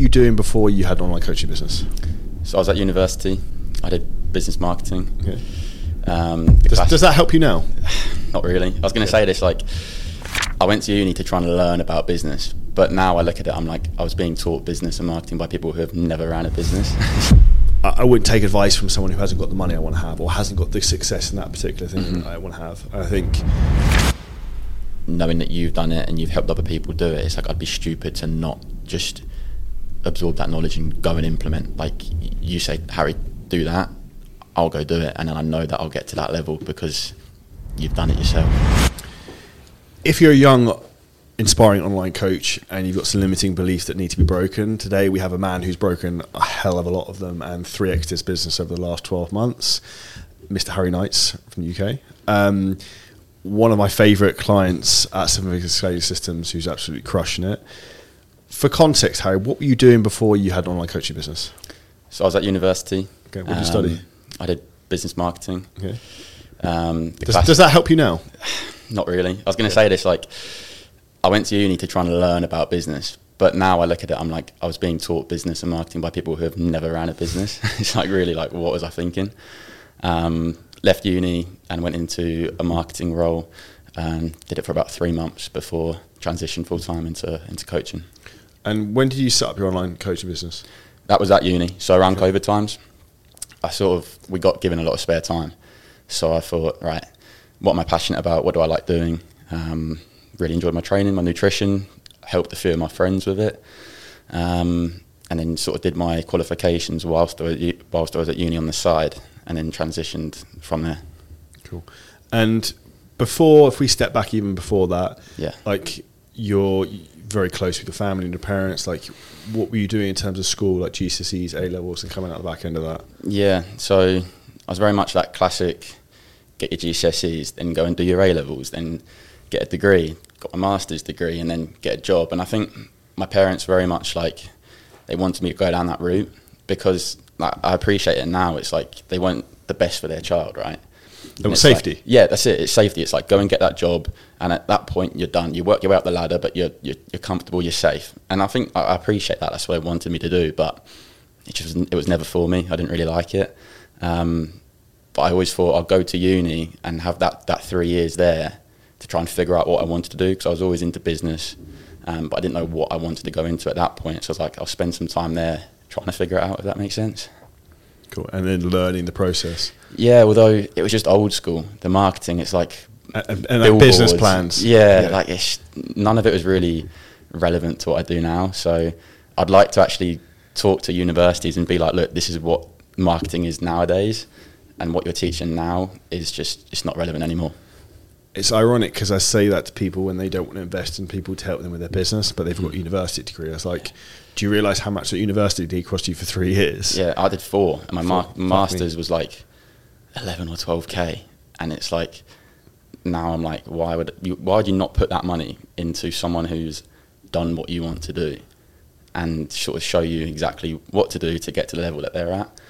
you doing before you had an online coaching business? So I was at university. I did business marketing. Okay. Um, Does, class- does that help you now? Not really. I was going to say this like I went to uni to try and learn about business, but now I look at it, I'm like I was being taught business and marketing by people who have never ran a business. I I wouldn't take advice from someone who hasn't got the money I want to have or hasn't got the success in that particular thing Mm-hmm. I want to have. I think Knowing that you've done it and you've helped other people do it, it's like I'd be stupid to not just absorb that knowledge and go and implement. Like you say, Harry, do that. I'll go do it, and then I know that I'll get to that level because you've done it yourself. if you're a young, inspiring online coach and you've got some limiting beliefs that need to be broken, today we have a man who's broken a hell of a lot of them and three x his business over the last 12 months, Mr. Harry Knights from the UK. Um, one of my favourite clients at Seven Figure Systems who's absolutely crushing it. For context, Harry, what were you doing before you had an online coaching business? So I was at university. Okay, what did you study? I did business marketing. Okay. Um, Does, does that help you now? Not really. I was going to say this like I went to uni to try and learn about business, but now I look at it, I'm like I was being taught business and marketing by people who have never ran a business. it's like really like what was I thinking? Um, left uni and went into a marketing role. and did it for about three months before transitioned full time into into coaching. And when did you set up your online coaching business? That was at uni. So around COVID times, I sort of we got given a lot of spare time. So I thought, right, what am I passionate about? What do I like doing? Um, really enjoyed my training, my nutrition. Helped a few of my friends with it, um, and then sort of did my qualifications whilst I, was, at whilst I was at uni on the side, and then transitioned from there. Cool. And before, if we step back even before that, Yeah. like you're very close with your family and your parents. Like, what were you doing in terms of school, like GCSEs, A levels, and coming out the back end of that? Yeah, so I was very much that classic get your GCSEs, then go and do your A levels, then get a degree, got my master's degree, and then get a job. And I think my parents very much like they wanted me to go down that route because like, I appreciate it now. It's like they want the best for their child, right? And want it's like- safety. yeah, that's it. It's safety. It's like go and get that job, and at that point you're done. You work your way up the ladder, but you're you're, you're comfortable. You're safe, and I think I appreciate that. That's what they wanted me to do, but it just it was never for me. I didn't really like it. Um, but I always thought I'll go to uni and have that that three years there to try and figure out what I wanted to do because I was always into business, um, but I didn't know what I wanted to go into at that point. So I was like, I'll spend some time there trying to figure it out. If that makes sense. Cool. And then learning the process Yeah, although it was just old school. The marketing, it's like and, and, like business plans. Yeah, like it's, none of it was really relevant to what I do now. So I'd like to actually talk to universities and be like, look, this is what marketing is nowadays, and what you're teaching now is just it's not relevant anymore. It's ironic because I say that to people when they don't want to invest in people to help them with their business, but they've got a university degree. I was like, do you realise how much that university degree cost you for three years? Yeah, I did four, and my mar-. Fuck me. masters was like eleven or twelve k, and it's like now I'm like, why would you, why would you not put that money into someone who's done what you want to do, and sort of show you exactly what to do to get to the level that they're at,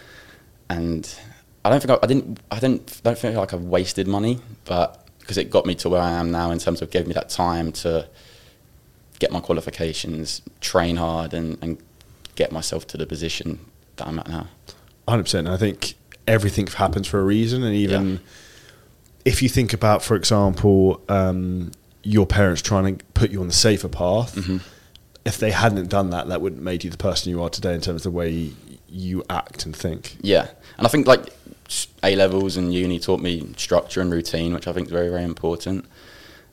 and I don't think I, I didn't I didn't don't feel like I've wasted money, but because it got me to where I am now in terms of giving me that time to get my qualifications, train hard, and, and get myself to the position that I'm at now. Hundred percent. I think everything happens for a reason, and even Yeah. if you think about, for example, um, your parents trying to put you on the safer path, Mm-hmm. if they hadn't done that, that wouldn't made you the person you are today in terms of the way you act and think. Yeah, and I think like A levels and uni taught me structure and routine, which I think is very very important.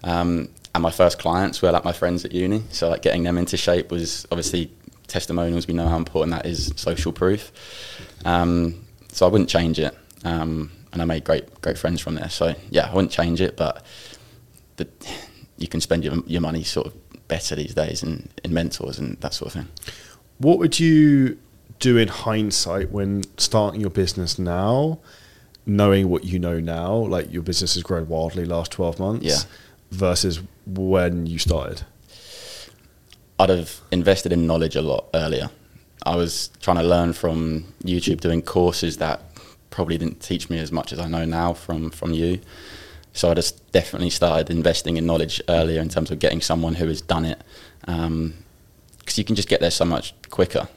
Um, and my first clients were like my friends at uni, so like getting them into shape was obviously testimonials. We know how important that is, social proof. Um, so I wouldn't change it, um, and I made great great friends from there. So yeah, I wouldn't change it, but the, you can spend your your money sort of better these days in, in mentors and that sort of thing. What would you do in hindsight when starting your business now, knowing what you know now, like your business has grown wildly last twelve months, Yeah. versus when you started? I'd have invested in knowledge a lot earlier. I was trying to learn from YouTube, doing courses that probably didn't teach me as much as I know now from from you. So I just definitely started investing in knowledge earlier in terms of getting someone who has done it, um, because you can just get there so much quicker.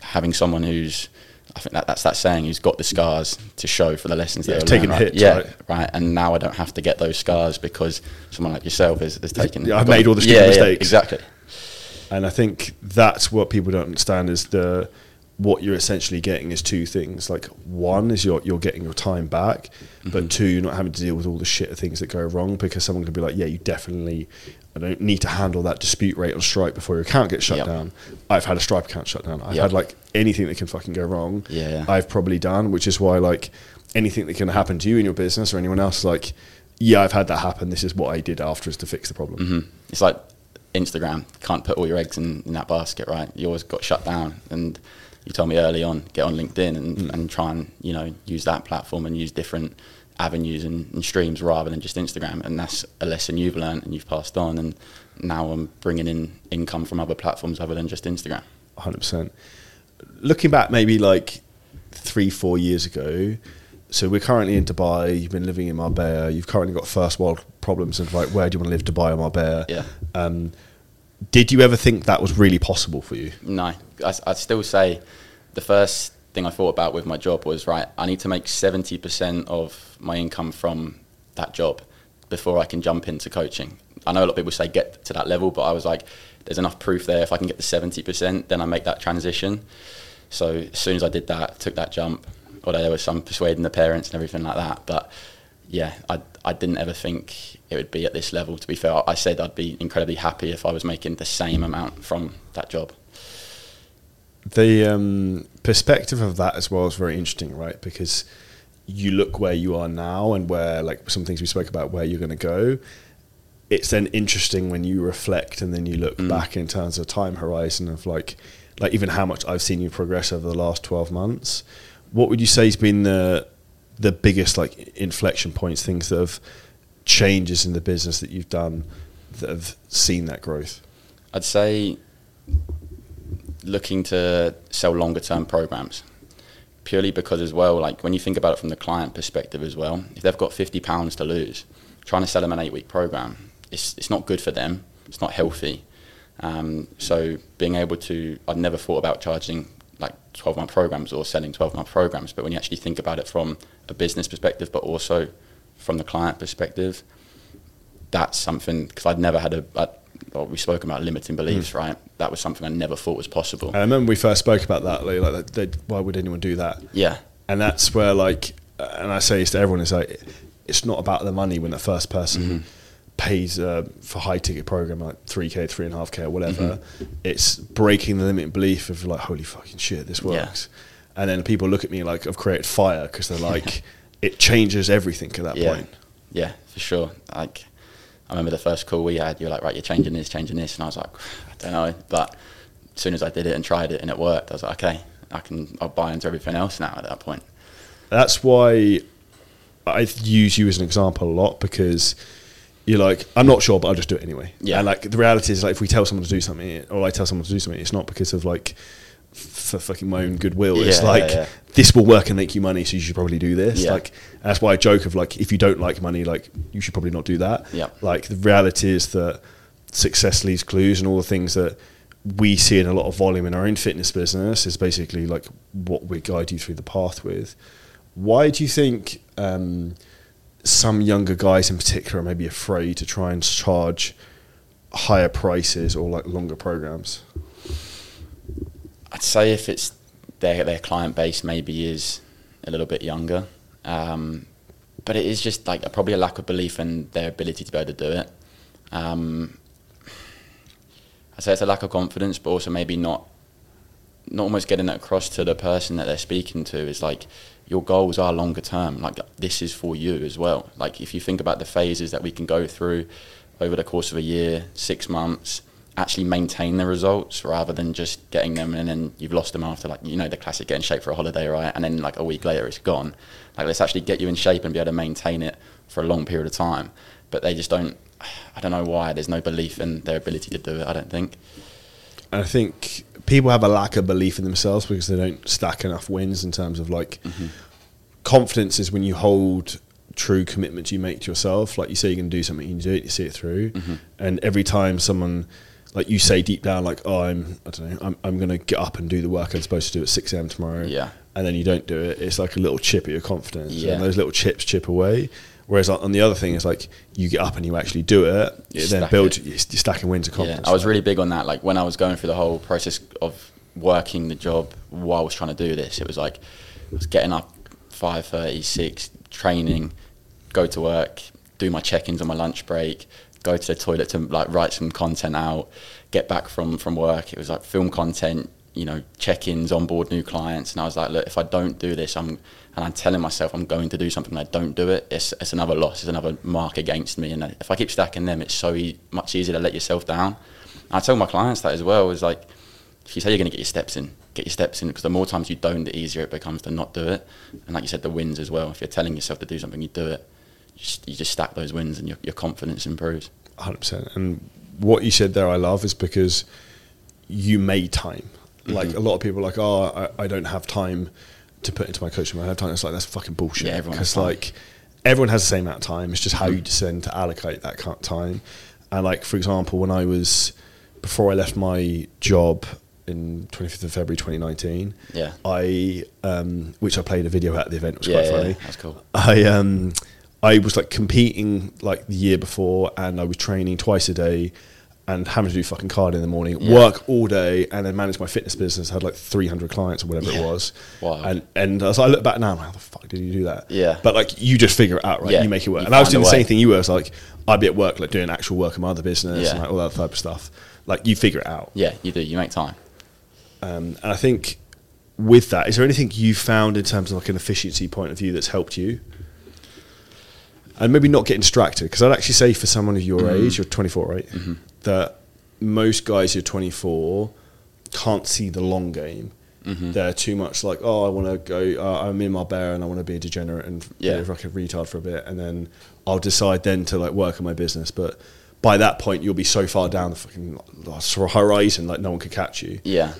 Having someone who's, I think that, that's that saying, who's got the scars to show for the lessons Yeah, they've taking learned, right? hits, yeah, right. And now I don't have to get those scars because someone like yourself is, is taking. Yeah, I've made all the stupid yeah, mistakes. exactly. And I think that's what people don't understand is the what you're essentially getting is two things. Like one is you're you're getting your time back, but mm-hmm. two, you're not having to deal with all the shit of things that go wrong because someone could be like, Yeah, you definitely I don't need to handle that dispute rate on Stripe before your account gets shut Yep. down. I've had a Stripe account shut down. I've Yep. had like anything that can fucking go wrong. Yeah, yeah. I've probably done, which is why like anything that can happen to you in your business or anyone else, like, yeah, I've had that happen. This is what I did afterwards to fix the problem. hmm It's like Instagram. Can't put all your eggs in, in that basket, right? Yours got shut down, and you told me early on get on LinkedIn and, Mm. and try and you know use that platform and use different avenues and, and streams rather than just Instagram. And that's a lesson you've learned and you've passed on. And now I'm bringing in income from other platforms other than just Instagram. hundred percent. Looking back, maybe like three, four years ago. So we're currently in Dubai. You've been living in Marbella. You've currently got first world problems and like, where do you want to live, Dubai or Marbella? Yeah. Um, did you ever think that was really possible for you? No, I, I'd still say the first thing I thought about with my job was right. I need to make seventy percent of my income from that job before I can jump into coaching. I know a lot of people say get to that level, but I was like, there's enough proof there. If I can get to seventy percent, then I make that transition. So as soon as I did that, took that jump, although there was some persuading the parents and everything like that, but yeah, I, I didn't ever think it would be at this level. To be fair, I said I'd be incredibly happy if I was making the same amount from that job. The um, perspective of that as well is very interesting, right? Because you look where you are now and where, like, some things we spoke about, where you're going to go. It's then interesting when you reflect and then you look mm. back in terms of time horizon of like, like even how much I've seen you progress over the last twelve months. What would you say has been the the biggest like inflection points, things that have changes in the business that you've done that have seen that growth? I'd say looking to sell longer term programs purely because as well like when you think about it from the client perspective as well if they've got 50 pounds to lose trying to sell them an eight week program it's, it's not good for them it's not healthy um, so being able to i'd never thought about charging like 12 month programs or selling 12 month programs but when you actually think about it from a business perspective but also from the client perspective that's something because I'd never had a. I, well, we spoke about limiting beliefs, right? That was something I never thought was possible. I remember we first spoke about that. Like, like they, why would anyone do that? yeah, And that's where, like, uh, and I say this to everyone: is like, it's not about the money when the first person pays uh, for high ticket program like three k, three and a half k, or whatever. It's breaking the limiting belief of like, holy fucking shit, this Yeah. works. And then people look at me like I've created fire because they're like, it changes everything at that yeah, point. yeah, for sure. Like I remember the first call we had. You were like, right, you're changing this, changing this, and I was like, I don't know. But as soon as I did it and tried it and it worked, I was like, okay, I can. I'll buy into everything else now. At that point, That's why I use you as an example a lot because you're like, I'm not sure, but I'll just do it anyway. Yeah. And like the reality is, like, if we tell someone to do something, or I tell someone to do something, it's not because of like for fucking my own goodwill. it's like yeah, yeah. this will work and make you money, so you should probably do this. Yeah. Like that's why I joke of like, if you don't like money, like you should probably not do that. Yeah. Like the reality is that success leaves clues, and all the things that we see in a lot of volume in our own fitness business is basically like what we guide you through the path with. Why do you think um, some younger guys in particular are maybe afraid to try and charge higher prices or like longer programs? I'd say if it's their their client base maybe is a little bit younger, um, but it is just like a, probably a lack of belief in their ability to be able to do it. Um, I'd say it's a lack of confidence, but also maybe not not almost getting it across to the person that they're speaking to is like your goals are longer term. Like this is for you as well. Like if you think about the phases that we can go through over the course of a year, six months, actually maintain the results rather than just getting them and then you've lost them after like you know the classic get in shape for a holiday, right? And then like a week later it's gone. Like let's actually get you in shape and be able to maintain it for a long period of time. But they just don't. I don't know why. There's no belief in their ability to do it. I don't think. And I think people have a lack of belief in themselves because they don't stack enough wins in terms of like mm-hmm. confidence is when you hold true commitments you make to yourself. Like you say, you're going to do something, you do it, you see it through. Mm-hmm. And every time someone like you say deep down, like, oh, I'm, I don't know, I'm, I'm going to get up and do the work I'm supposed to do at 6 a.m. tomorrow. Yeah. And then you don't do it. It's like a little chip at your confidence. Yeah. And those little chips chip away. Whereas like, on the other thing is like you get up and you actually do it, You then build, it. you're stacking wins of Yeah, confidence. I was really big on that. Like when I was going through the whole process of working the job while I was trying to do this, it was like I was getting up five thirty, six, training, go to work, do my check-ins on my lunch break, go to the toilet to like write some content out, get back from from work. It was like film content, you know, check-ins, onboard new clients, and I was like, look, if I don't do this, I'm and I'm telling myself I'm going to do something. and I don't do it. It's, it's another loss. It's another mark against me. And if I keep stacking them, it's so e- much easier to let yourself down. And I tell my clients that as well. Is like, if you say you're going to get your steps in, get your steps in because the more times you don't, the easier it becomes to not do it. And like you said, the wins as well. If you're telling yourself to do something, you do it. You just, you just stack those wins, and your, your confidence improves. 100%. And what you said there, I love, is because you made time. Like Mhm. a lot of people are like, oh, I, I don't have time to put into my coaching. I don't have time. It's like, that's fucking bullshit. Yeah, everyone has Because time. like everyone has the same amount of time. It's just how you descend to allocate that kind of time. And like, for example, when I was, before I left my job in 25th of February 2019, Yeah. I, um, which I played a video at the event, it was Yeah, quite yeah, funny. that's cool. I um I was like competing like the year before and I was training twice a day and having to do fucking card in the morning, Yeah. work all day and then manage my fitness business. I had like 300 clients or whatever it was. Wow. And and as I look back now, I'm like, how the fuck did you do that? Yeah. But like you just figure it out, right? Yeah. You make it work. You and I was doing the same thing you were. It's like I'd be at work like doing actual work in my other business Yeah. and like all that type of stuff. Like you figure it out. Yeah, you do. You make time. Um, and I think with that, is there anything you found in terms of like an efficiency point of view that's helped you? And maybe not get distracted, because I'd actually say for someone of your Mhm. age, you're 24, right? Mhm. That most guys who are 24 can't see the long game. Mhm. They're too much like, oh, I want to go, uh, I'm in my bear and I want to be a degenerate and Yeah. be like a retard for a bit. And then I'll decide then to like work on my business. But by that point, you'll be so far down the fucking horizon, like no one could catch you Yeah.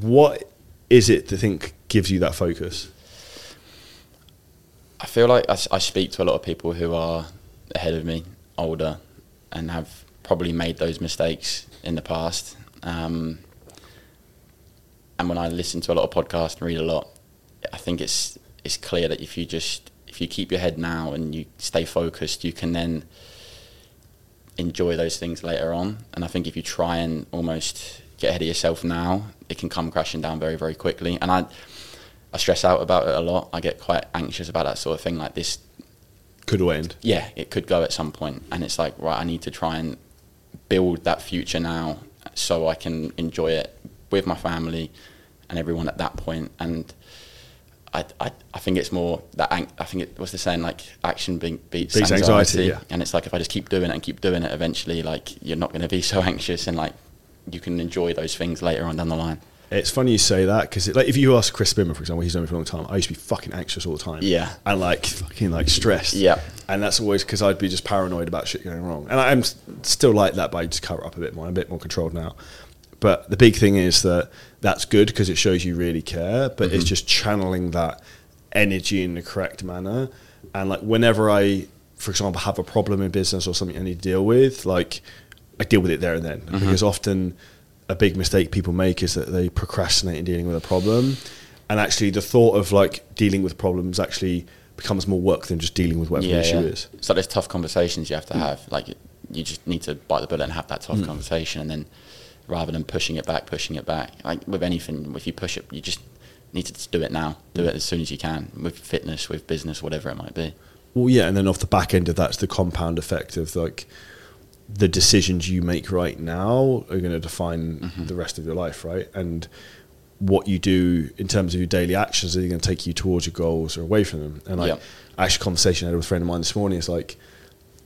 what is it to think gives you that focus? I feel like I speak to a lot of people who are ahead of me, older, and have probably made those mistakes in the past. Um, and when I listen to a lot of podcasts and read a lot, I think it's it's clear that if you just if you keep your head now and you stay focused, you can then enjoy those things later on. And I think if you try and almost get ahead of yourself now, it can come crashing down very very quickly. And I I stress out about it a lot. I get quite anxious about that sort of thing. Like this, Could all end. yeah, it could go at some point, and it's like right, I need to try and build that future now, so I can enjoy it with my family and everyone at that point. And I, I, I think it's more that ang- I think it was the saying like action being, beats, Beats anxiety, anxiety, yeah. and it's like if I just keep doing it and keep doing it, eventually like you're not going to be so anxious and like you can enjoy those things later on down the line. It's funny you say that because like if you ask Chris Bimmer, for example, he's known me for a long time. I used to be fucking anxious all the time. Yeah. and like fucking like stressed. Yeah. and that's always because I'd be just paranoid about shit going wrong. And I'm still like that, but I just cover up a bit more. I'm a bit more controlled now. But the big thing is that that's good because it shows you really care. But it's Mhm. just channeling that energy in the correct manner. And like whenever I, for example, have a problem in business or something I need to deal with, like I deal with it there and then. Mhm. Because often a big mistake people make is that they procrastinate in dealing with a problem. And actually, the thought of like dealing with problems actually becomes more work than just dealing with whatever the issue is. It's like there's tough conversations you have to have. Like you just need to bite the bullet and have that tough Mm. conversation, and then rather than pushing it back, pushing it back. Like with anything, if you push it, you just need to do it now. Do it as soon as you can. With fitness, with business, whatever it might be. Well, yeah, and then off the back end of that's the compound effect of like the decisions you make right now are going to define Mhm. the rest of your life, right? And what you do in terms of your daily actions are going to take you towards your goals or away from them. And like, Yep. actually, conversation I had with a friend of mine this morning is like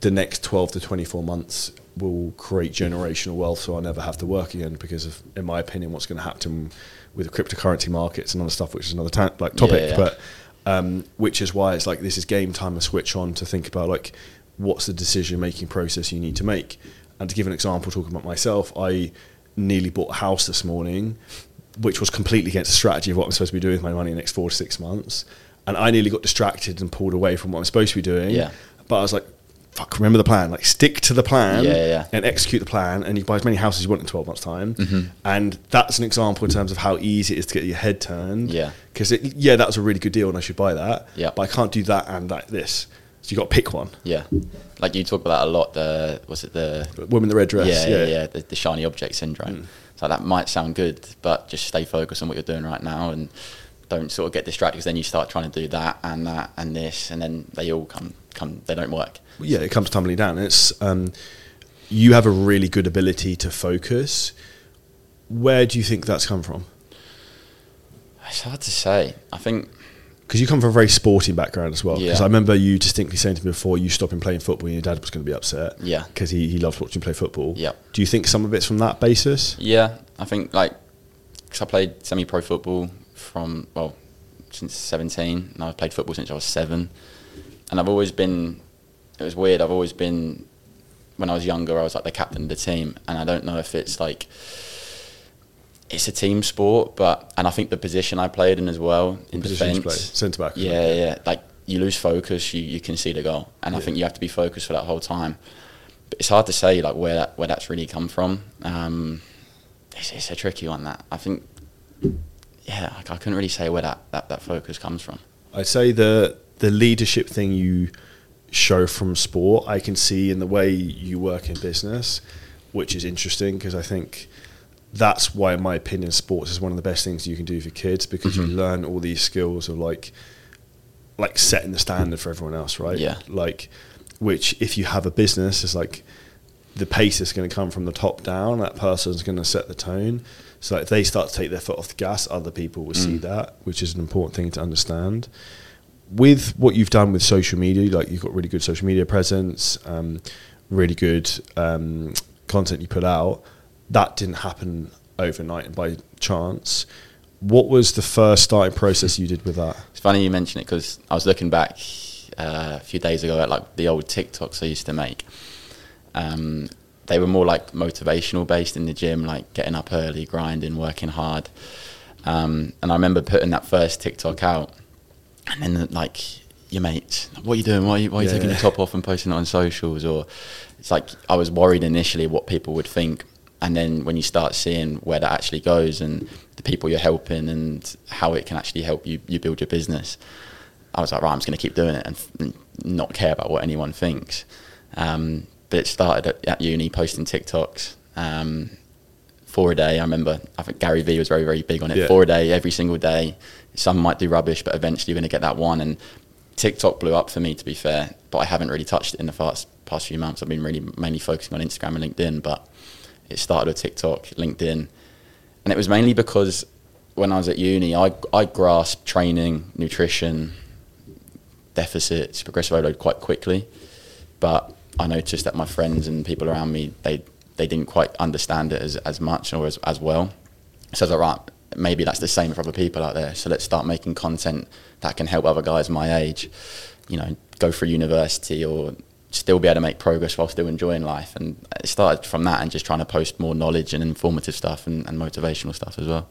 the next twelve to twenty four months will create generational wealth, so I'll never have to work again because of, in my opinion, what's going to happen with the cryptocurrency markets and other stuff, which is another ta- like topic, Yeah, yeah. but um, which is why it's like this is game time to switch on to think about like what's the decision making process you need to make. And to give an example, talking about myself, I nearly bought a house this morning, which was completely against the strategy of what I'm supposed to be doing with my money in the next four to six months. And I nearly got distracted and pulled away from what I'm supposed to be doing. Yeah. But I was like, fuck, remember the plan. Like stick to the plan Yeah, yeah. and execute the plan, and you buy as many houses as you want in 12 months' time. Mm-hmm. And that's an example in terms of how easy it is to get your head turned. Yeah. Because, yeah, that was a really good deal and I should buy that. Yeah. But I can't do that and that this. So you got to pick one. Yeah, like you talk about that a lot. The was it the Woman in the red dress. yeah, yeah, yeah, the, the shiny object syndrome. Mm. So that might sound good, but just stay focused on what you're doing right now and don't sort of get distracted because then you start trying to do that and that and this, and then they all come come they don't work. yeah, it comes tumbling down. It's um, you have a really good ability to focus. Where do you think that's come from? It's hard to say. I think Because you come from a very sporting background as well. Because Yeah. I remember you distinctly saying to me before you stopped playing football, and your dad was going to be upset. Yeah. Because he, he loved watching you play football. Yeah. Do you think some of it's from that basis? yeah, I think like because I played semi-pro football from well since 17, and I've played football since I was seven, and I've always been. It was weird. I've always been when I was younger. I was like the captain of the team, and I don't know if it's like it's a team sport, but and I think the position I played in as well in defence. Centre back, Yeah, isn't yeah. Like you lose focus, you you can see the goal, and I think you have to be focused for that whole time. But it's hard to say like where that where that's really come from. Um, it's, it's a tricky one. That I think. Yeah, I, I couldn't really say where that, that, that focus comes from. I'd say the the leadership thing you show from sport, I can see in the way you work in business, which is interesting because I think that's why, in my opinion, sports is one of the best things you can do for kids because you Mhm. learn all these skills of like like setting the standard for everyone else, right? Yeah. Like, which if you have a business, is like the pace is going to come from the top down. That person's going to set the tone. So if they start to take their foot off the gas, other people will see Mm. that, which is an important thing to understand. With what you've done with social media, like you've got really good social media presence, um, really good um, content you put out. That didn't happen overnight and by chance. What was the first starting process you did with that? It's funny you mention it because I was looking back uh, a few days ago at like the old TikToks I used to make. Um, they were more like motivational based in the gym, like getting up early, grinding, working hard. Um, and I remember putting that first TikTok out, and then like your mates, what are you doing? Why are you, why are you Yeah, taking your top off and posting it on socials? Or it's like I was worried initially what people would think, and then when you start seeing where that actually goes and the people you're helping and how it can actually help you you build your business, I was like, right, I'm just going to keep doing it and, f- not care about what anyone thinks. Um, but it started at, at uni posting TikToks. Um, four a day. I remember. I think Gary Vee was very, very big on it. Yeah. Four a day, every single day. Some might do rubbish, but eventually you're going to get that one. And TikTok blew up for me, to be fair. But I haven't really touched it in the past past few months. I've been really mainly focusing on Instagram and LinkedIn. But it started with TikTok, LinkedIn, and it was mainly because when I was at uni, I I grasped training, nutrition, deficits, progressive overload quite quickly. But I noticed that my friends and people around me they they didn't quite understand it as, as much or as, as well. So I was like, right, maybe that's the same for other people out there. So let's start making content that can help other guys my age, you know, go through university or still be able to make progress while still enjoying life. And it started from that and just trying to post more knowledge and informative stuff and, and motivational stuff as well.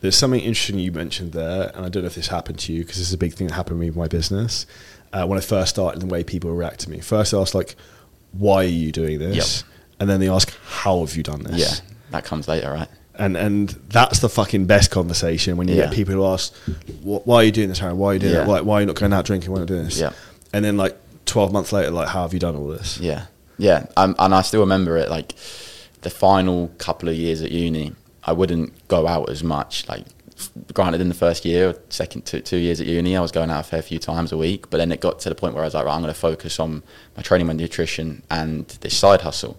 There's something interesting you mentioned there, and I don't know if this happened to you because this is a big thing that happened to me with my business. Uh, when I first started, the way people react to me. First, I asked like, "Why are you doing this?" Yep. And then they ask, "How have you done this?" Yeah, that comes later, right? And and that's the fucking best conversation when you Yeah. get people who ask, "Why are you doing this, Aaron? Why are you doing Yeah. that? Why, why are you not going out drinking? Why are you not doing this?" Yeah. And then like 12 months later, like, "How have you done all this?" Yeah, yeah, um, and I still remember it. Like the final couple of years at uni, I wouldn't go out as much. Like, granted, in the first year, second two, two years at uni, I was going out a fair few times a week. But then it got to the point where I was like, right, I'm going to focus on my training, my nutrition, and this side hustle.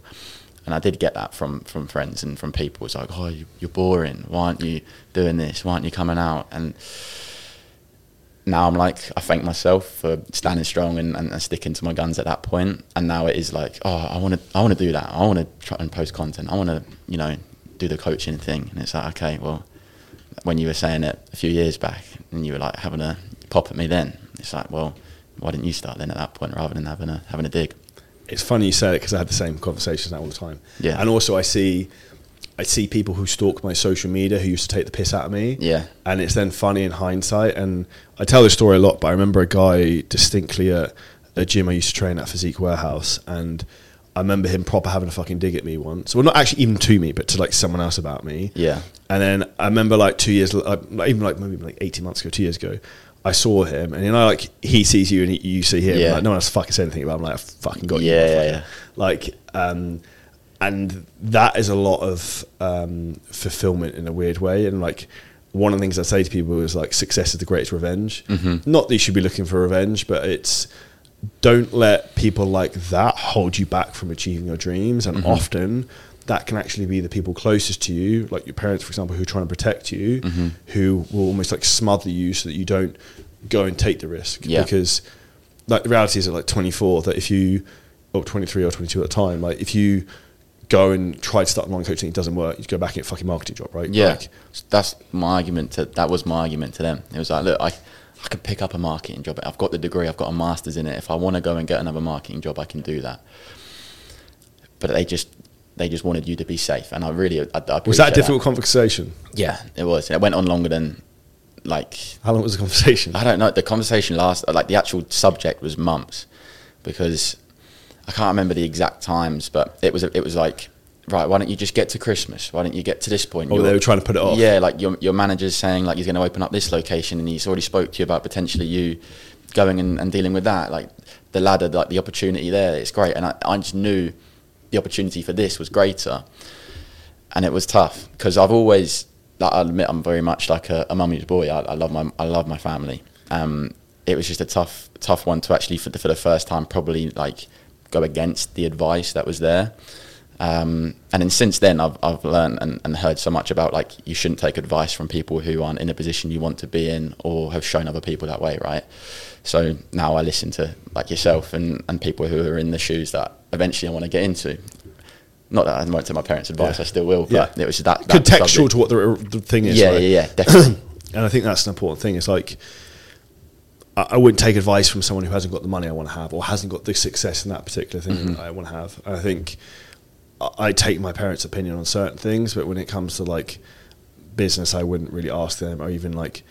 And I did get that from from friends and from people. It's like, oh, you, you're boring. Why aren't you doing this? Why aren't you coming out? And now I'm like, I thank myself for standing strong and, and, and sticking to my guns at that point. And now it is like, oh, I want to, I want to do that. I want to try and post content. I want to, you know, do the coaching thing. And it's like, okay, well, when you were saying it a few years back and you were like having a pop at me then, it's like, well, why didn't you start then at that point rather than having a having a dig? it's funny you say it because I had the same conversations now all the time. Yeah. And also, I see, I see people who stalk my social media who used to take the piss out of me. Yeah. And it's then funny in hindsight. And I tell this story a lot, but I remember a guy distinctly at a gym I used to train at Physique Warehouse, and I remember him proper having a fucking dig at me once. Well, not actually even to me, but to like someone else about me. Yeah. And then I remember like two years, even like maybe like eighteen months ago, two years ago, I saw him, and you know, like he sees you and he, you see him. Yeah. Like no one else fucking said anything about. Him. I'm like, I fucking got you. Yeah, yeah, yeah. Like, um, and that is a lot of um, fulfillment in a weird way. And like one of the things I say to people is like, success is the greatest revenge. Mm-hmm. Not that you should be looking for revenge, but it's don't let people like that hold you back from achieving your dreams. Mm-hmm. And often that can actually be the people closest to you, like your parents, for example, who are trying to protect you, Mm-hmm. who will almost like smother you so that you don't go and take the risk. Yeah. Because like the reality is at like 24 that if you, or 23 or 22 at the time, like if you go and try to start online coaching, it doesn't work, you go back and get a fucking marketing job, right? Yeah, Like, that's my argument. To that was my argument to them. It was like, look, I, I could pick up a marketing job. I've got the degree. I've got a master's in it. If I want to go and get another marketing job, I can do that. But they just they just wanted you to be safe, and I really I, I was that a difficult conversation? Yeah, it was. It went on longer than like How long was the conversation? I don't know. The conversation last like the actual subject was months because I can't remember the exact times, but it was it was like right. Why don't you just get to Christmas? Why don't you get to this point? Oh, You're- they were trying to put it off. Yeah, like your your manager's saying like he's going to open up this location, and he's already spoke to you about potentially you going and, and dealing with that. Like the ladder, like the opportunity there, it's great, and I, I just knew the opportunity for this was greater, and it was tough because I've always, like, I admit, I'm very much like a, a mummy's boy. I, I love my I love my family. Um, it was just a tough tough one to actually for the, for the first time probably like go against the advice that was there. Um, and then since then, I've, I've learned and, and heard so much about like you shouldn't take advice from people who aren't in a position you want to be in or have shown other people that way, right? So now I listen to like yourself and, and people who are in the shoes that eventually I want to get into. Not that I won't take my parents' advice, Yeah. I still will, but Yeah. it was that, that Contextual subject. to what the, the thing is. Yeah, right? yeah, yeah, definitely. And I think that's an important thing. It's like I, wouldn't take advice from someone who hasn't got the money I want to have or hasn't got the success in that particular thing Mm-hmm. that I want to have. I think I, take my parents' opinion on certain things, but when it comes to like business, I wouldn't really ask them, or even like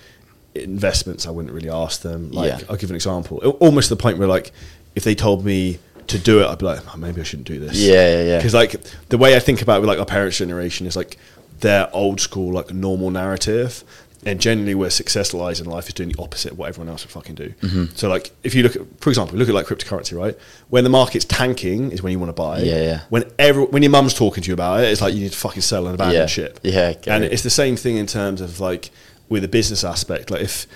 investments, I wouldn't really ask them. Like Yeah. I'll give an example, almost to the point where like if they told me to do it, I'd be like, oh, maybe I shouldn't do this. Yeah, yeah, yeah. Because like the way I think about it with like our parents' generation is like their old school like normal narrative, and generally where success lies in life is doing the opposite of what everyone else would fucking do. Mm-hmm. So like if you look at, for example, look at like cryptocurrency, right? When the market's tanking is when you want to buy. Yeah, yeah. When every, when your mum's talking to you about it, it's like you need to fucking sell and abandon Yeah. ship. Yeah, and it. it's the same thing in terms of like with the business aspect. Like if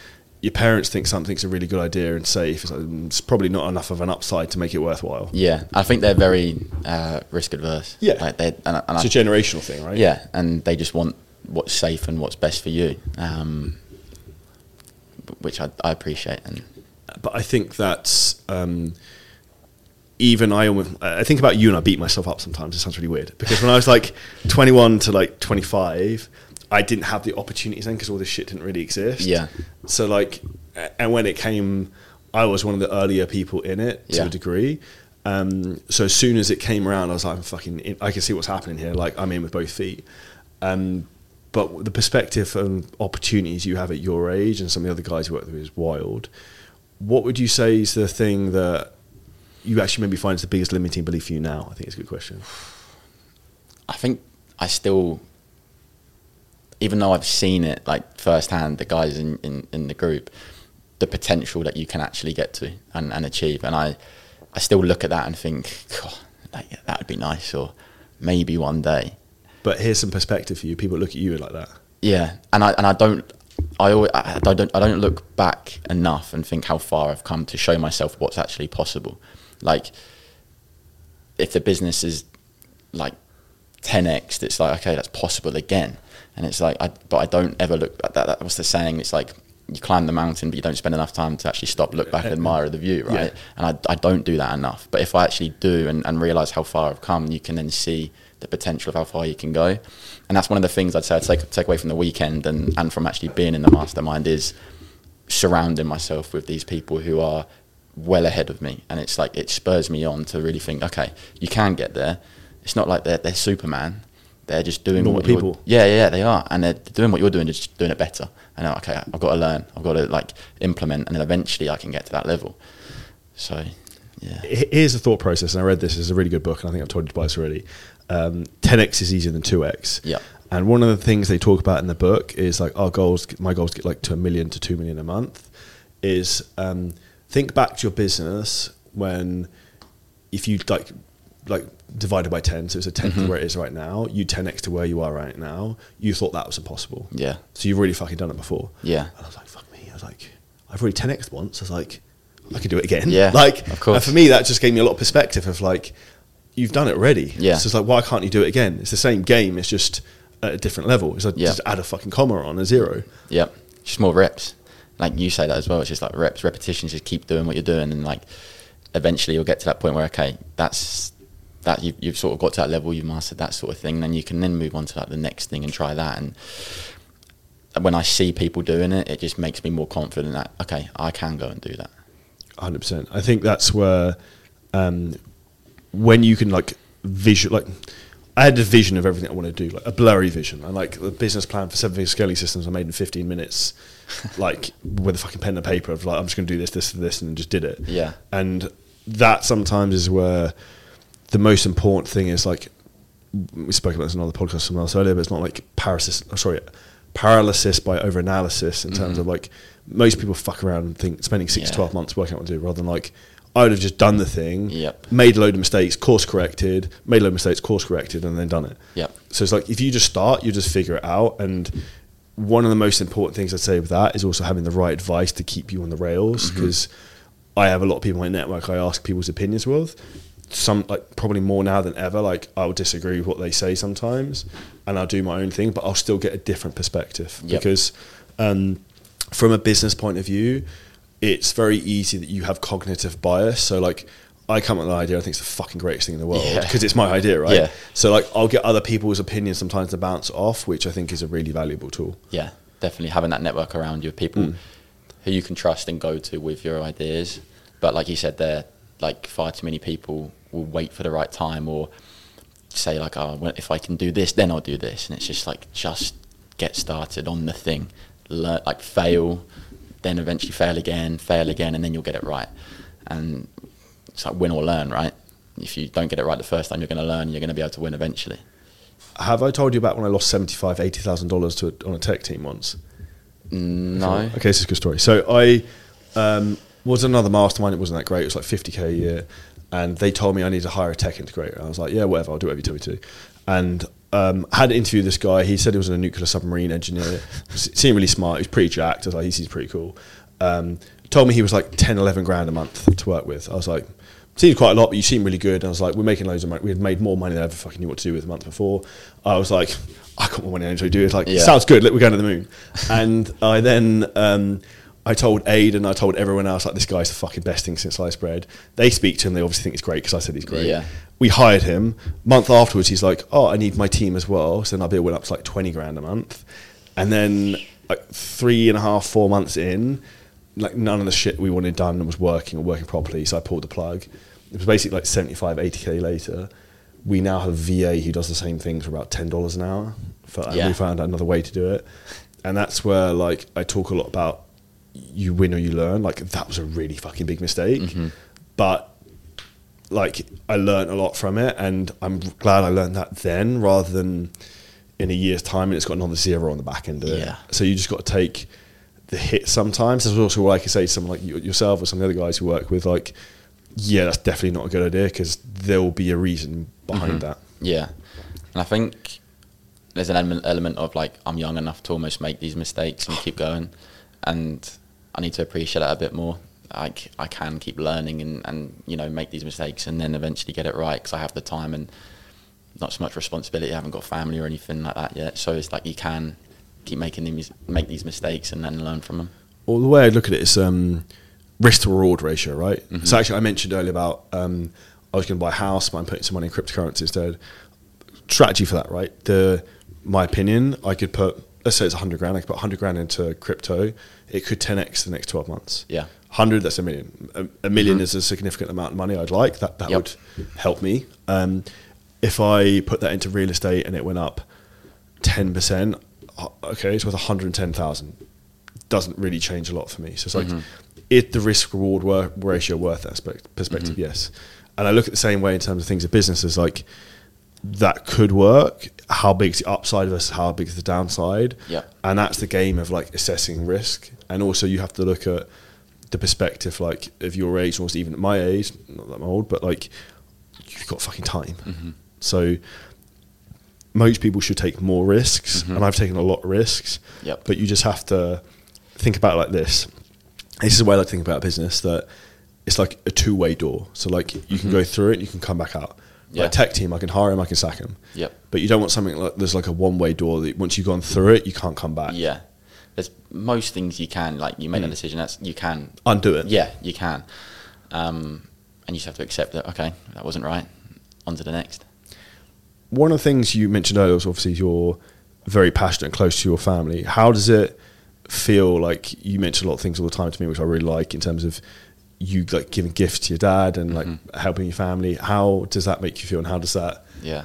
your parents think something's a really good idea and safe, it's, like, mm, it's probably not enough of an upside to make it worthwhile. Yeah, I think they're very uh, risk adverse. Yeah. like they and, and It's I, a generational thing, right? yeah, and they just want what's safe and what's best for you, um, which I, I appreciate. And but I think that's um, even I almost I think about you and I beat myself up sometimes. It sounds really weird because when I was like 21 to like 25, I didn't have the opportunities then because all this shit didn't really exist. Yeah. So like, and when it came, I was one of the earlier people in it to Yeah. a degree. Um, so as soon as it came around, I was like, I'm fucking. In, I can see what's happening here. Like I'm in with both feet. Um, but the perspective and opportunities you have at your age and some of the other guys you work with is wild. What would you say is the thing that you actually maybe find is the biggest limiting belief for you now? I think it's a good question. I think I still, even though I've seen it like firsthand, the guys in, in, in the group, the potential that you can actually get to and, and achieve, and I, I still look at that and think, God, that would be nice, or maybe one day. But here's some perspective for you. People look at you like that. Yeah, and I and I don't. I always, I I don't I don't look back enough and think how far I've come to show myself what's actually possible. Like, if the business is like 10x, it's like okay, that's possible again. And it's like, I, but I don't ever look. That, that was the saying. It's like you climb the mountain, but you don't spend enough time to actually stop, look back, and admire the view, right? Yeah. And I, I don't do that enough. But if I actually do and, and realize how far I've come, you can then see the potential of how far you can go. And that's one of the things I'd say I'd take, take away from the weekend and, and from actually being in the mastermind is surrounding myself with these people who are well ahead of me. And it's like, it spurs me on to really think, okay, you can get there. It's not like they're, they're Superman. They're just doing Normal what you're- people. Yeah, yeah, they are. And they're doing what you're doing, just doing it better. And I'm, okay, I've got to learn. I've got to like implement and then eventually I can get to that level. So Yeah. Here's the thought process, and I read this. It's a really good book, and I think I've told you twice already. Um, 10x is easier than 2x. Yep. And one of the things they talk about in the book is like our goals. My goals get like to a million to two million a month. Is um, think back to your business when if you like like divided by ten, so it's a 10th Mm-hmm. of where it is right now. You 10x to where you are right now. You thought that was impossible. Yeah. So you've really fucking done it before. Yeah. And I was like, fuck me. I was like, I've already 10x once. I was like, I could do it again. Yeah, Like, of course. And for me, that just gave me a lot of perspective of like, you've done it already. Yeah. So it's like, why can't you do it again? It's the same game. It's just at a different level. It's like, Yeah. just add a fucking comma on a zero. Yep. Just more reps. Like you say that as well. It's just like reps, repetitions. Just keep doing what you're doing, and like eventually you'll get to that point where okay, that's that you've, you've sort of got to that level. You've mastered that sort of thing. Then you can then move on to like the next thing and try that. And when I see people doing it, it just makes me more confident that okay, I can go and do that. hundred percent. I think that's where um, when you can like vision like I had a vision of everything I want to do, like a blurry vision. And like the business plan for seven figure scaling systems I made in fifteen minutes, like with a fucking pen and paper of like I'm just gonna do this, this, and this and just did it. Yeah. And that sometimes is where the most important thing is like we spoke about this in another podcast somewhere else earlier, but it's not like paralysis oh, sorry, paralysis by over analysis in terms mm-hmm. of like most people fuck around and think spending six to twelve months working out what to do rather than like I would have just done the thing, Yep. made a load of mistakes, course corrected, made a load of mistakes, course corrected, and then done it. Yep. So it's like if you just start, you just figure it out. And one of the most important things I'd say with that is also having the right advice to keep you on the rails. Because I have a lot of people in my network I ask people's opinions with. Some like probably more now than ever. Like I'll disagree with what they say sometimes, and I'll do my own thing, but I'll still get a different perspective Yep. because um, from a business point of view, it's very easy that you have cognitive bias. So like. I come up with an idea. I think it's the fucking greatest thing in the world Yeah. because it's my idea, right? Yeah. So like I'll get other people's opinions sometimes to bounce off, which I think is a really valuable tool. Yeah, definitely having that network around you of people Mm. who you can trust and go to with your ideas. But like you said, there, like far too many people will wait for the right time or say like, "Oh, well, if I can do this, then I'll do this," and it's just like just get started on the thing, learn like fail, then eventually fail again, fail again, and then you'll get it right. And it's like win or learn, right? If you don't get it right the first time, you're going to learn. You're going to be able to win eventually. Have I told you about when I lost seventy five, eighty thousand dollars to a, on a tech team once? No. Okay, this is a good story. So I um, was another mastermind. It wasn't that great. It was like fifty k a year, and they told me I need to hire a tech integrator. I was like, yeah, whatever. I'll do whatever you tell me to. And um, had to interview this guy. He said he was a nuclear submarine engineer. Seemed really smart. He was pretty jacked. I was like, he seems pretty cool. Um, told me he was like 10, 11 grand a month to work with. I was like, seems quite a lot, but you seem really good. And I was like, we're making loads of money. We had made more money than I ever fucking knew what to do with the month before. I was like, I got more money than I do. It's like, Yeah. sounds good. Let we're going to the moon. and I then um, I told Aid and I told everyone else like this guy's the fucking best thing since sliced bread. They speak to him. They obviously think it's great because I said he's great. Yeah. We hired him. Month afterwards, he's like, "Oh, I need my team as well." So then our bill went up to like twenty grand a month. And then like three and a half, four months in, like none of the shit we wanted done was working or working properly. So I pulled the plug. It was basically like 75, 80k later. We now have a VA who does the same thing for about ten dollars an hour. For, and Yeah. we found another way to do it. And that's where like I talk a lot about you win or you learn. Like that was a really fucking big mistake. Mm-hmm. But like I learned a lot from it and I'm glad I learned that then rather than in a year's time and it's got another zero on the back end of it. Yeah. So you just got to take the hit sometimes. That's also why I can say to someone like you- yourself or some of the other guys who work with like, yeah, that's definitely not a good idea because there will be a reason behind that. Yeah, and I think there's an element, element of like I'm young enough to almost make these mistakes and keep going, and I need to appreciate that a bit more. Like I can keep learning and, and you know make these mistakes and then eventually get it right because I have the time and not so much responsibility. I haven't got family or anything like that yet, so it's like you can keep making these make these mistakes and then learn from them. Well, the way I look at it is um, risk to reward ratio, right? So actually, I mentioned earlier about um, I was going to buy a house, but I'm putting some money in cryptocurrency instead. Strategy for that, right? The my opinion, I could put let's say it's 100 grand. I could put 100 grand into crypto. It could 10x the next 12 months. Yeah. 100, that's a million. A, a 1000000 is a significant amount of money I'd like. That that Yep. would help me. Um, if I put that into real estate and it went up 10%, uh, okay, it's worth 110,000 doesn't really change a lot for me. So it's like is the risk reward wor- ratio worth that aspect, perspective? Mm-hmm. Yes. And I look at the same way in terms of things of businesses like that could work. How big's the upside versus how big is the downside? Yeah. And that's the game of like assessing risk. And also you have to look at the perspective like of your age, almost even at my age, not that I'm old, but like you've got fucking time. Mm-hmm. So most people should take more risks, and I've taken a lot of risks. Mm-hmm. Yep. But you just have to think about it like this. This is the way I like to think about business that it's like a two way door. So like you can go through it and you can come back out. Yeah. Like tech team, I can hire him, I can sack him. Yep. But you don't want something like there's like a one way door that once you've gone through it, you can't come back. Yeah. There's most things you can like you made a decision that's you can Undo it. Yeah, you can. Um, and you just have to accept that okay, that wasn't right. On to the next. one of the things you mentioned earlier was obviously you're very passionate and close to your family. How does it feel like you mention a lot of things all the time to me, which I really like in terms of you like giving gifts to your dad and like helping your family. How does that make you feel, and how does that Yeah.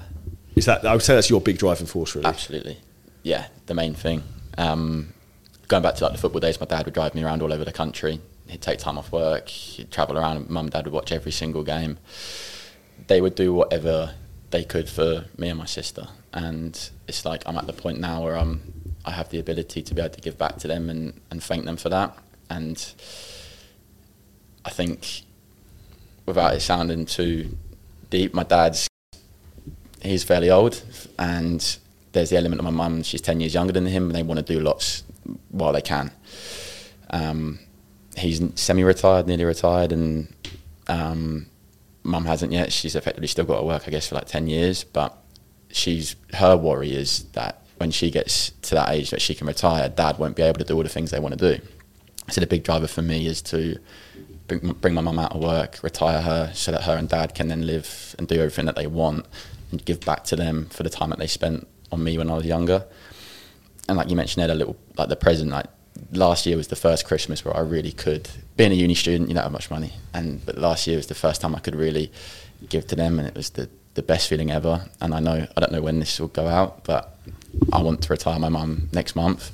is that? I would say that's your big driving force, really. Absolutely. Yeah, the main thing. Um, going back to like the football days, my dad would drive me around all over the country. He'd take time off work. He'd travel around. Mum and dad would watch every single game. They would do whatever they could for me and my sister. And it's like I'm at the point now where I'm, I have the ability to be able to give back to them and, and thank them for that. And I think, without it sounding too deep, my dad's he's fairly old, and there's the element of my mum. She's ten years younger than him, and they want to do lots while they can. Um, he's semi-retired, nearly retired, and um, mum hasn't yet. She's effectively still got to work, I guess, for like ten years. But she's her worry is that when she gets to that age that she can retire, dad won't be able to do all the things they want to do. So the big driver for me is to bring, my mum out of work, retire her, so that her and dad can then live and do everything that they want, and give back to them for the time that they spent on me when I was younger. And like you mentioned, Ed, a little like the present. Like last year was the first Christmas where I really could. Being a uni student, you don't have much money, and but last year was the first time I could really give to them, and it was the the best feeling ever. And I know I don't know when this will go out, but I want to retire my mum next month.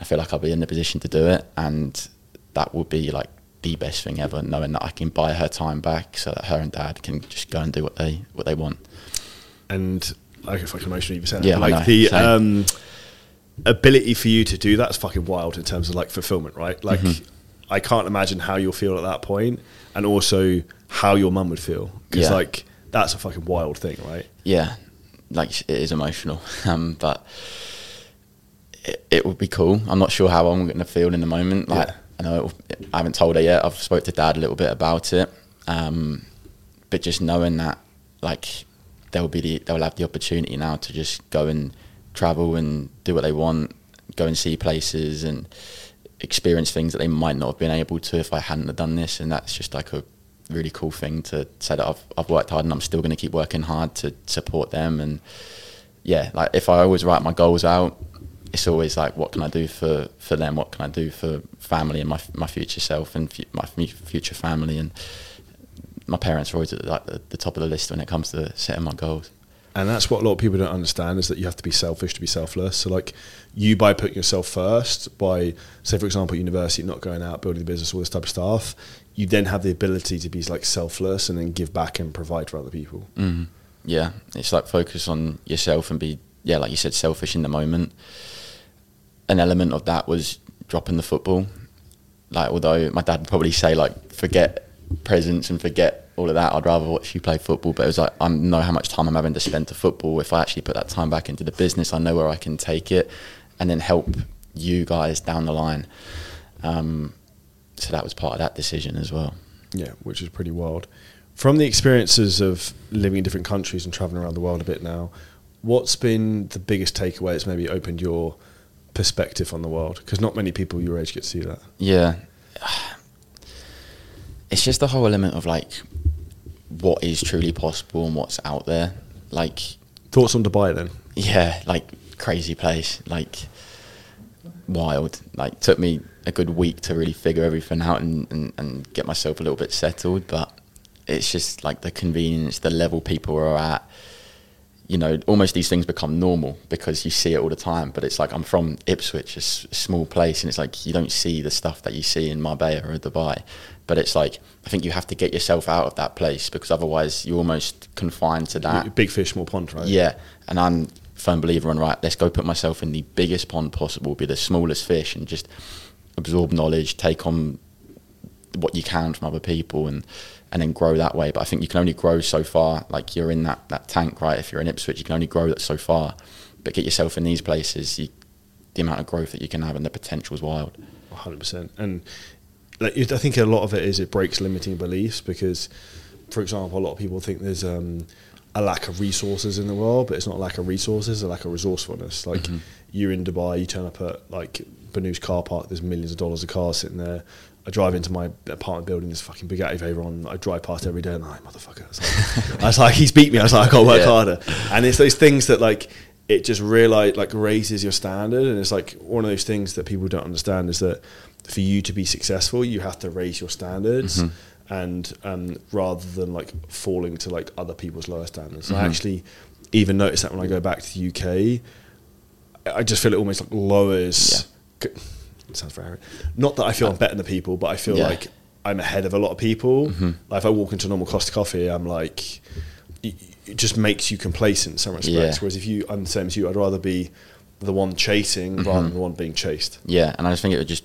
I feel like I'll be in the position to do it, and that will be like the best thing ever, knowing that I can buy her time back, so that her and dad can just go and do what they what they want. and I get fucking emotional even saying Yeah, that. I Like the um, ability for you to do that's fucking wild in terms of like fulfillment, right? Like Mm-hmm. I can't imagine how you'll feel at that point, and also how your mum would feel because Yeah. like that's a fucking wild thing, right? yeah, like it is emotional, um, but it, it would be cool. I'm not sure how I'm going to feel in the moment. Like Yeah. I know it I haven't told her yet. I've spoke to dad a little bit about it, um, but just knowing that like they'll be the, they'll have the opportunity now to just go and travel and do what they want, go and see places and experience things that they might not have been able to if I hadn't have done this, and that's just like a really cool thing to say that I've I've worked hard and I'm still going to keep working hard to support them. And yeah, like if I always write my goals out, it's always like what can I do for for them? What can I do for family and my my future self and my fu- future family and my parents are always at like the, the top of the list when it comes to setting my goals. And that's what a lot of people don't understand is that you have to be selfish to be selfless. So like you by putting yourself first, by say for example university, not going out, building the business, all this type of stuff, you then have the ability to be like selfless and then give back and provide for other people. Mm. Yeah, it's like focus on yourself and be yeah, like you said, selfish in the moment. An element of that was dropping the football. Like although my dad would probably say like forget presents and forget all of that, I'd rather watch you play football. But it was like I know how much time I'm having to spend to football. If I actually put that time back into the business, I know where I can take it and then help you guys down the line. Um, so that was part of that decision as well. Yeah, which is pretty wild. From the experiences of living in different countries and traveling around the world a bit now, what's been the biggest takeaway that's maybe opened your perspective on the world? Because not many people your age get to see that. Yeah. It's just the whole element of like what is truly possible and what's out there. Like, Thoughts on Dubai then? yeah, like crazy place, like wild. Like, took me a good week to really figure everything out and, and, and get myself a little bit settled. But it's just like the convenience, the level people are at. You know, almost these things become normal because you see it all the time. But it's like I'm from Ipswich, a, s- small place, and it's like you don't see the stuff that you see in Marbella or Dubai. But it's like I think you have to get yourself out of that place because otherwise you're almost confined to that. Big fish, small pond, right? Yeah, and I'm firm believer on right. Let's go put myself in the biggest pond possible, be the smallest fish, and just absorb knowledge, take on what you can from other people, and and then grow that way. But I think you can only grow so far. Like you're in that that tank, right? If you're in Ipswich, you can only grow that so far. But get yourself in these places, you, the amount of growth that you can have and the potential is wild. hundred percent. And like, I think a lot of it is it breaks limiting beliefs because, for example, a lot of people think there's um, a lack of resources in the world, but it's not a lack of resources, it's a lack of resourcefulness. Like Mm-hmm. you're in Dubai, you turn up at like Banú's car park, there's millions of dollars of cars sitting there. I drive into my apartment building, this fucking Bugatti Veyron. I drive past every day, and I'm like, motherfucker. I was like, I was like, he's beat me. I was like, I to work Yeah. harder. And it's those things that like it just realize like raises your standard, and it's like one of those things that people don't understand is that for you to be successful, you have to raise your standards, and um, rather than like falling to like other people's lower standards. And I actually even notice that when I go back to the UK, I just feel it almost like lowers. It sounds very arrogant. Not that I feel I'm uh, better than the people, but I feel Yeah. like I'm ahead of a lot of people. Mm-hmm. Like if I walk into a normal Costa Coffee, I'm like, it, it just makes you complacent in some respects. Yeah. Whereas if you, I'm the same as you. I'd rather be the one chasing mm-hmm. rather than the one being chased. Yeah, and I just think it would just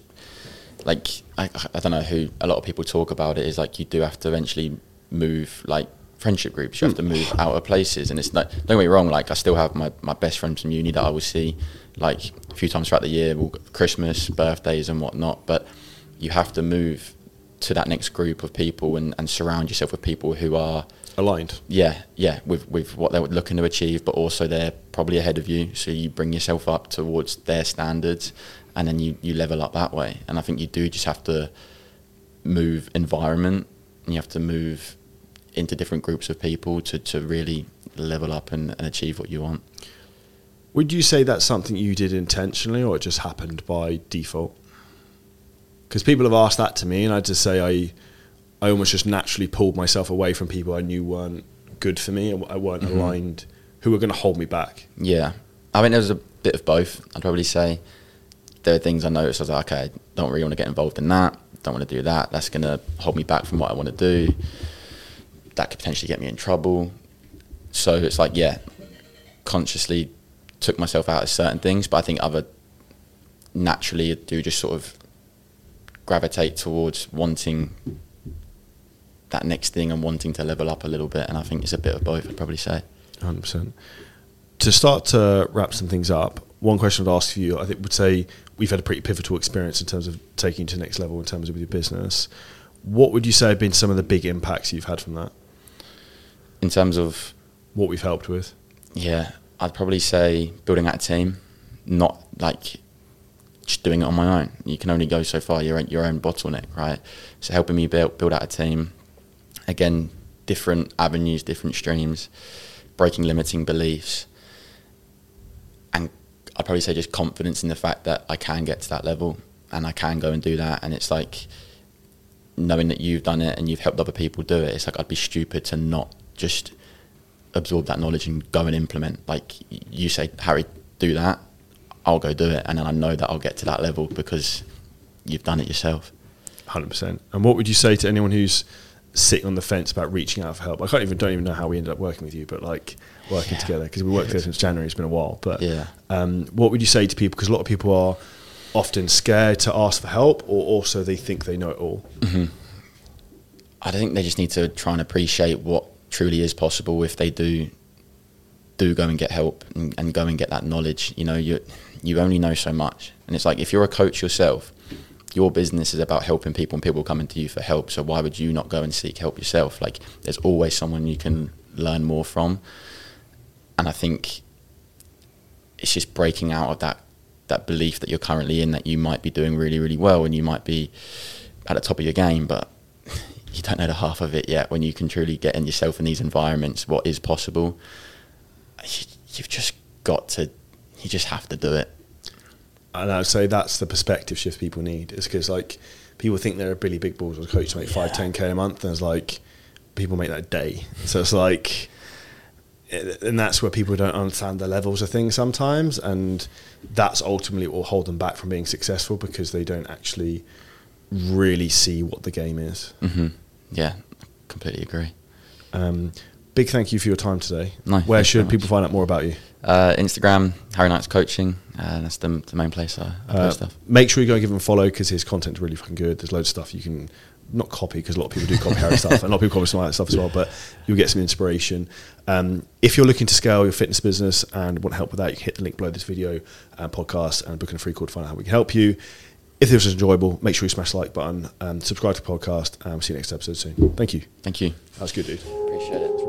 like I, I don't know who a lot of people talk about it is like you do have to eventually move like friendship groups. You have to mm. move out of places, and it's not. Don't get me wrong. Like I still have my, my best friends from uni that I will see like a few times throughout the year, we'll- Christmas, birthdays, and whatnot. But you have to move to that next group of people and, and surround yourself with people who are Aligned. yeah, yeah, with with what they're looking to achieve, but also they're probably ahead of you. So you bring yourself up towards their standards, and then you you level up that way. And I think you do just have to move environment, and you have to move into different groups of people to to really level up and, and achieve what you want. Would you say that's something you did intentionally, or it just happened by default? Because people have asked that to me, and I just say I, I almost just naturally pulled myself away from people I knew weren't good for me, and I weren't mm-hmm. aligned, who were going to hold me back. Yeah, I think was a bit of both. I'd probably say there are things I noticed. I was like, okay, I don't really want to get involved in that. Don't want to do that. That's going to hold me back from what I want to do. That could potentially get me in trouble. So it's like, yeah, consciously took myself out of certain things, but I think other naturally do just sort of gravitate towards wanting that next thing and wanting to level up a little bit. And I think it's a bit of both. I'd probably say. Hundred percent. To start to wrap some things up, one question I'd ask you, I think, would say we've had a pretty pivotal experience in terms of taking to the next level in terms of with your business. What would you say have been some of the big impacts you've had from that? In terms of What we've helped with? Yeah, I'd probably say building out a team, not like just doing it on my own. You can only go so far. You're your own bottleneck, right? So helping me build build out a team. Again, different avenues, different streams, breaking limiting beliefs, and I'd probably say just confidence in the fact that I can get to that level and I can go and do that. And it's like knowing that you've done it and you've helped other people do it. It's like I'd be stupid to not just absorb that knowledge and go and implement. Like you say, Harry, do that. I'll go do it, and then I know that I'll get to that level because you've done it yourself. Hundred percent. And what would you say to anyone who's sitting on the fence about reaching out for help? I can't even don't even know how we ended up working with you, but like working Yeah. together because we worked together since January. It's been a while, but Yeah. Um, what would you say to people? Because a lot of people are often scared to ask for help, or also they think they know it all. I think they just need to try and appreciate what truly is possible if they do do go and get help and, and go and get that knowledge. You know, you you only know so much, and it's like if you're a coach yourself, your business is about helping people, and people coming to you for help. So why would you not go and seek help yourself? Like, there's always someone you can learn more from, and I think it's just breaking out of that that belief that you're currently in that you might be doing really really well and you might be at the top of your game, but you don't know the half of it yet. When you can truly get in yourself in these environments, what is possible, you- you've just got to, you just have to do it. And I'd say that's the perspective shift people need. Is because like people think they're a Billy Big Balls or coach to make five, ten k a month, and it's like people make that a day. So it's like and that's where people don't understand the levels of things sometimes, and that's ultimately what will hold them back from being successful because they don't actually really see what the game is. hmm Yeah, completely agree. Um, big thank you for your time today. No, Where should people find out more about you? Uh, Instagram, Harry Knights Coaching. Uh, that's the, the main place I, I Uh, post stuff. make sure you go and give him a follow because his content's really fucking good. There's loads of stuff you can not copy because a lot of people do copy Harry stuff and a lot of people copy some of that stuff as well. But you'll get some inspiration. Um, if you're looking to scale your fitness business and want help with that, you can hit the link below this video and podcast and book in a free call to find out how we can help you. If this was enjoyable, make sure you smash the like button and subscribe to the podcast. And we'll see you next episode soon. Thank you. Thank you. That was good, dude. Appreciate it.